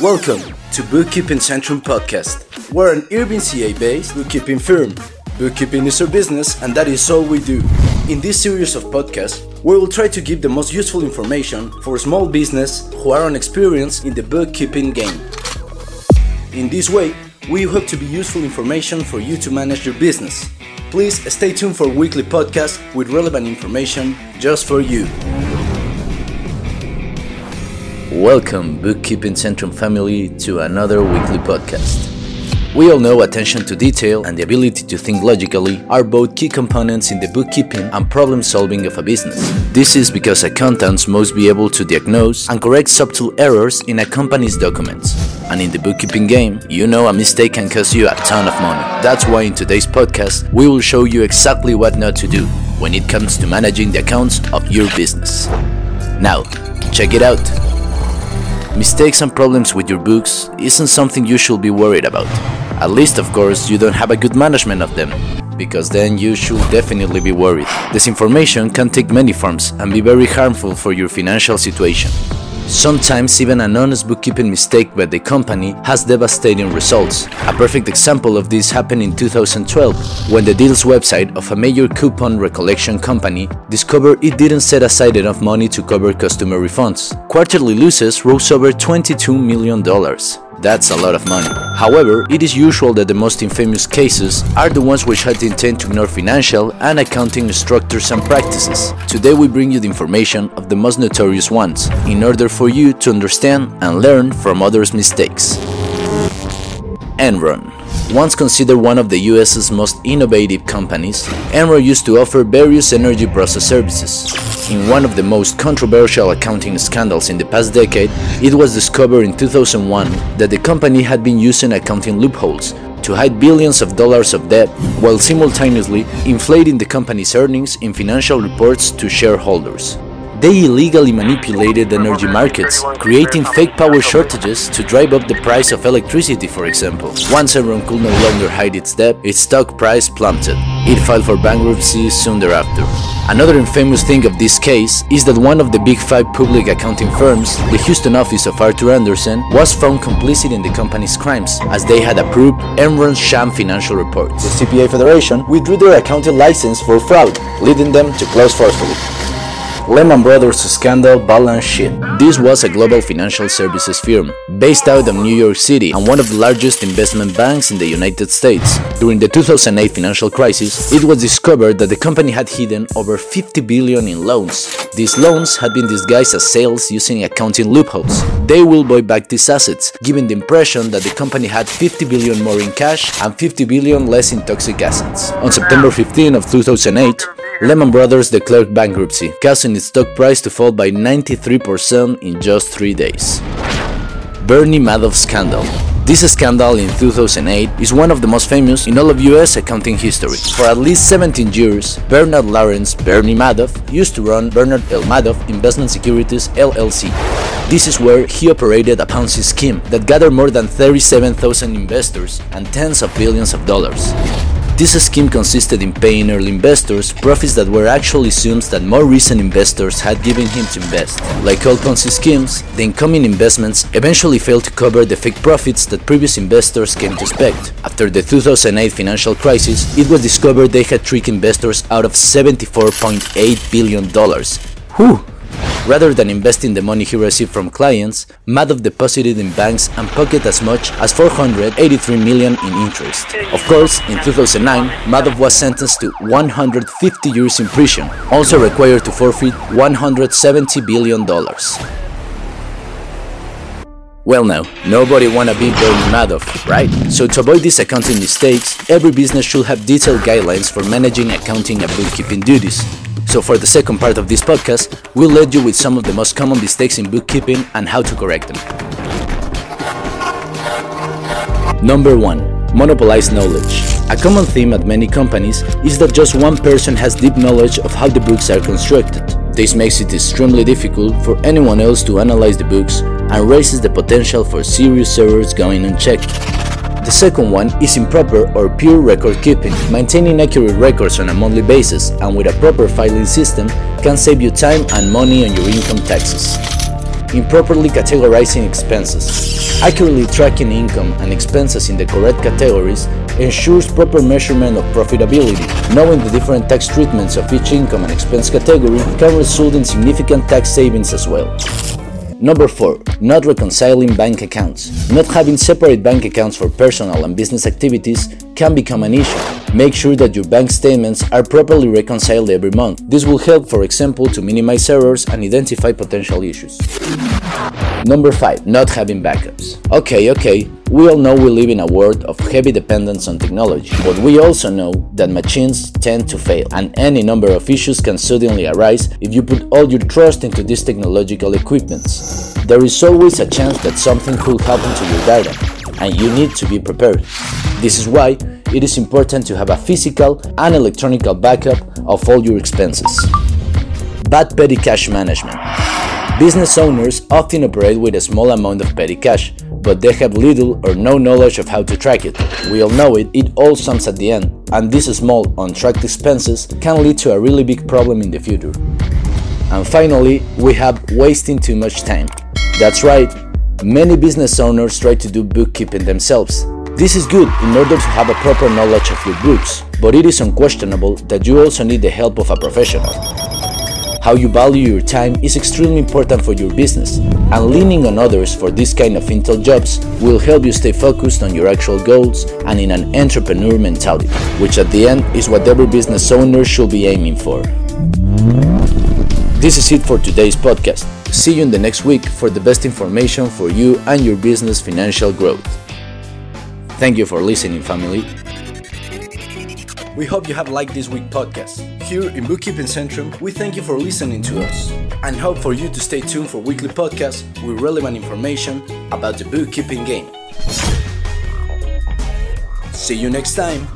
Welcome to Bookkeeping Centrum Podcast. We're an Irving CA based bookkeeping firm. Bookkeeping is our business, and that is all we do. In this series of podcasts, we will try to give the most useful information for small business who are inexperienced in the bookkeeping game. In this way, we hope to be useful information for you to manage your business. Please stay tuned for weekly podcasts with relevant information just for you. Welcome, Bookkeeping Centrum family, to another weekly podcast. We all know attention to detail and the ability to think logically are both key components in the bookkeeping and problem solving of a business. This is because accountants must be able to diagnose and correct subtle errors in a company's documents. And in the bookkeeping game, you know a mistake can cost you a ton of money. That's why in today's podcast, we will show you exactly what not to do when it comes to managing the accounts of your business. Now, check it out. Mistakes and problems with your books isn't something you should be worried about. At least, of course, you don't have a good management of them, because then you should definitely be worried. This information can take many forms and be very harmful for your financial situation. Sometimes even an honest bookkeeping mistake by the company has devastating results. A perfect example of this happened in 2012 when the deals website of a major coupon recollection company discovered it didn't set aside enough money to cover customer refunds. Quarterly losses rose over $22 million. That's a lot of money. However, it is usual that the most infamous cases are the ones which had the intent to ignore financial and accounting structures and practices. Today we bring you the information of the most notorious ones, in order for you to understand and learn from others' mistakes. Enron once considered one of the US's most innovative companies, Enron used to offer various energy process services. In one of the most controversial accounting scandals in the past decade, it was discovered in 2001 that the company had been using accounting loopholes to hide billions of dollars of debt while simultaneously inflating the company's earnings in financial reports to shareholders. They illegally manipulated energy markets, creating fake power shortages to drive up the price of electricity, for example. Once Enron could no longer hide its debt, its stock price plummeted. It filed for bankruptcy soon thereafter. Another infamous thing of this case is that one of the big five public accounting firms, the Houston office of Arthur Andersen, was found complicit in the company's crimes, as they had approved Enron's sham financial reports. The CPA Federation withdrew their accounting license for fraud, leading them to close forcefully. Lehman Brothers scandal balance sheet. This was a global financial services firm based out of New York City and one of the largest investment banks in the United States. During the 2008 financial crisis, it was discovered that the company had hidden over 50 billion in loans. These loans had been disguised as sales using accounting loopholes. They will buy back these assets, giving the impression that the company had 50 billion more in cash and 50 billion less in toxic assets. On September 15 of 2008, Lehman Brothers declared bankruptcy, causing its stock price to fall by 93% in just three days. Bernie Madoff scandal. This scandal in 2008 is one of the most famous in all of US accounting history. For at least 17 years, Bernard Lawrence Bernie Madoff used to run Bernard L. Madoff Investment Securities LLC. This is where he operated a Ponzi scheme that gathered more than 37,000 investors and tens of billions of dollars. This scheme consisted in paying early investors profits that were actually sums that more recent investors had given him to invest. Like all Ponzi schemes, the incoming investments eventually failed to cover the fake profits that previous investors came to expect. After the 2008 financial crisis, it was discovered they had tricked investors out of $74.8 billion. Whew! Rather than investing the money he received from clients, Madoff deposited in banks and pocketed as much as 483 million in interest. Of course, in 2009, Madoff was sentenced to 150 years in prison, also required to forfeit 170 billion dollars. Well now, nobody wanna be Bernie Madoff, right? So to avoid these accounting mistakes, every business should have detailed guidelines for managing accounting and bookkeeping duties. So for the second part of this podcast, we'll lead you with some of the most common mistakes in bookkeeping and how to correct them. Number 1. Monopolized knowledge. A common theme at many companies is that just one person has deep knowledge of how the books are constructed. This makes it extremely difficult for anyone else to analyze the books and raises the potential for serious errors going unchecked. The second one is improper or pure record keeping. Maintaining accurate records on a monthly basis and with a proper filing system can save you time and money on your income taxes. Improperly categorizing expenses. Accurately tracking income and expenses in the correct categories ensures proper measurement of profitability. Knowing the different tax treatments of each income and expense category can result in significant tax savings as well. Number 4. Not reconciling bank accounts. Not having separate bank accounts for personal and business activities can become an issue. Make sure that your bank statements are properly reconciled every month. This will help, for example, to minimize errors and identify potential issues. Number 5. Not having backups. Okay, okay, we all know we live in a world of heavy dependence on technology, but we also know that machines tend to fail, and any number of issues can suddenly arise if you put all your trust into these technological equipments. There is always a chance that something could happen to your data, and you need to be prepared. This is why it is important to have a physical and electronic backup of all your expenses. Bad petty cash management. Business owners often operate with a small amount of petty cash, but they have little or no knowledge of how to track it. We all know it, it all sums at the end, and these small, untracked expenses can lead to a really big problem in the future. And finally, we have wasting too much time. That's right, many business owners try to do bookkeeping themselves. This is good in order to have a proper knowledge of your books, but it is unquestionable that you also need the help of a professional. How you value your time is extremely important for your business, and leaning on others for this kind of intel jobs will help you stay focused on your actual goals and in an entrepreneur mentality, which at the end is what every business owner should be aiming for. This is it for today's podcast. See you in the next week for the best information for you and your business financial growth. Thank you for listening, family. We hope you have liked this week's podcast. Here in Bookkeeping Centrum, we thank you for listening to us and hope for you to stay tuned for weekly podcasts with relevant information about the bookkeeping game. See you next time.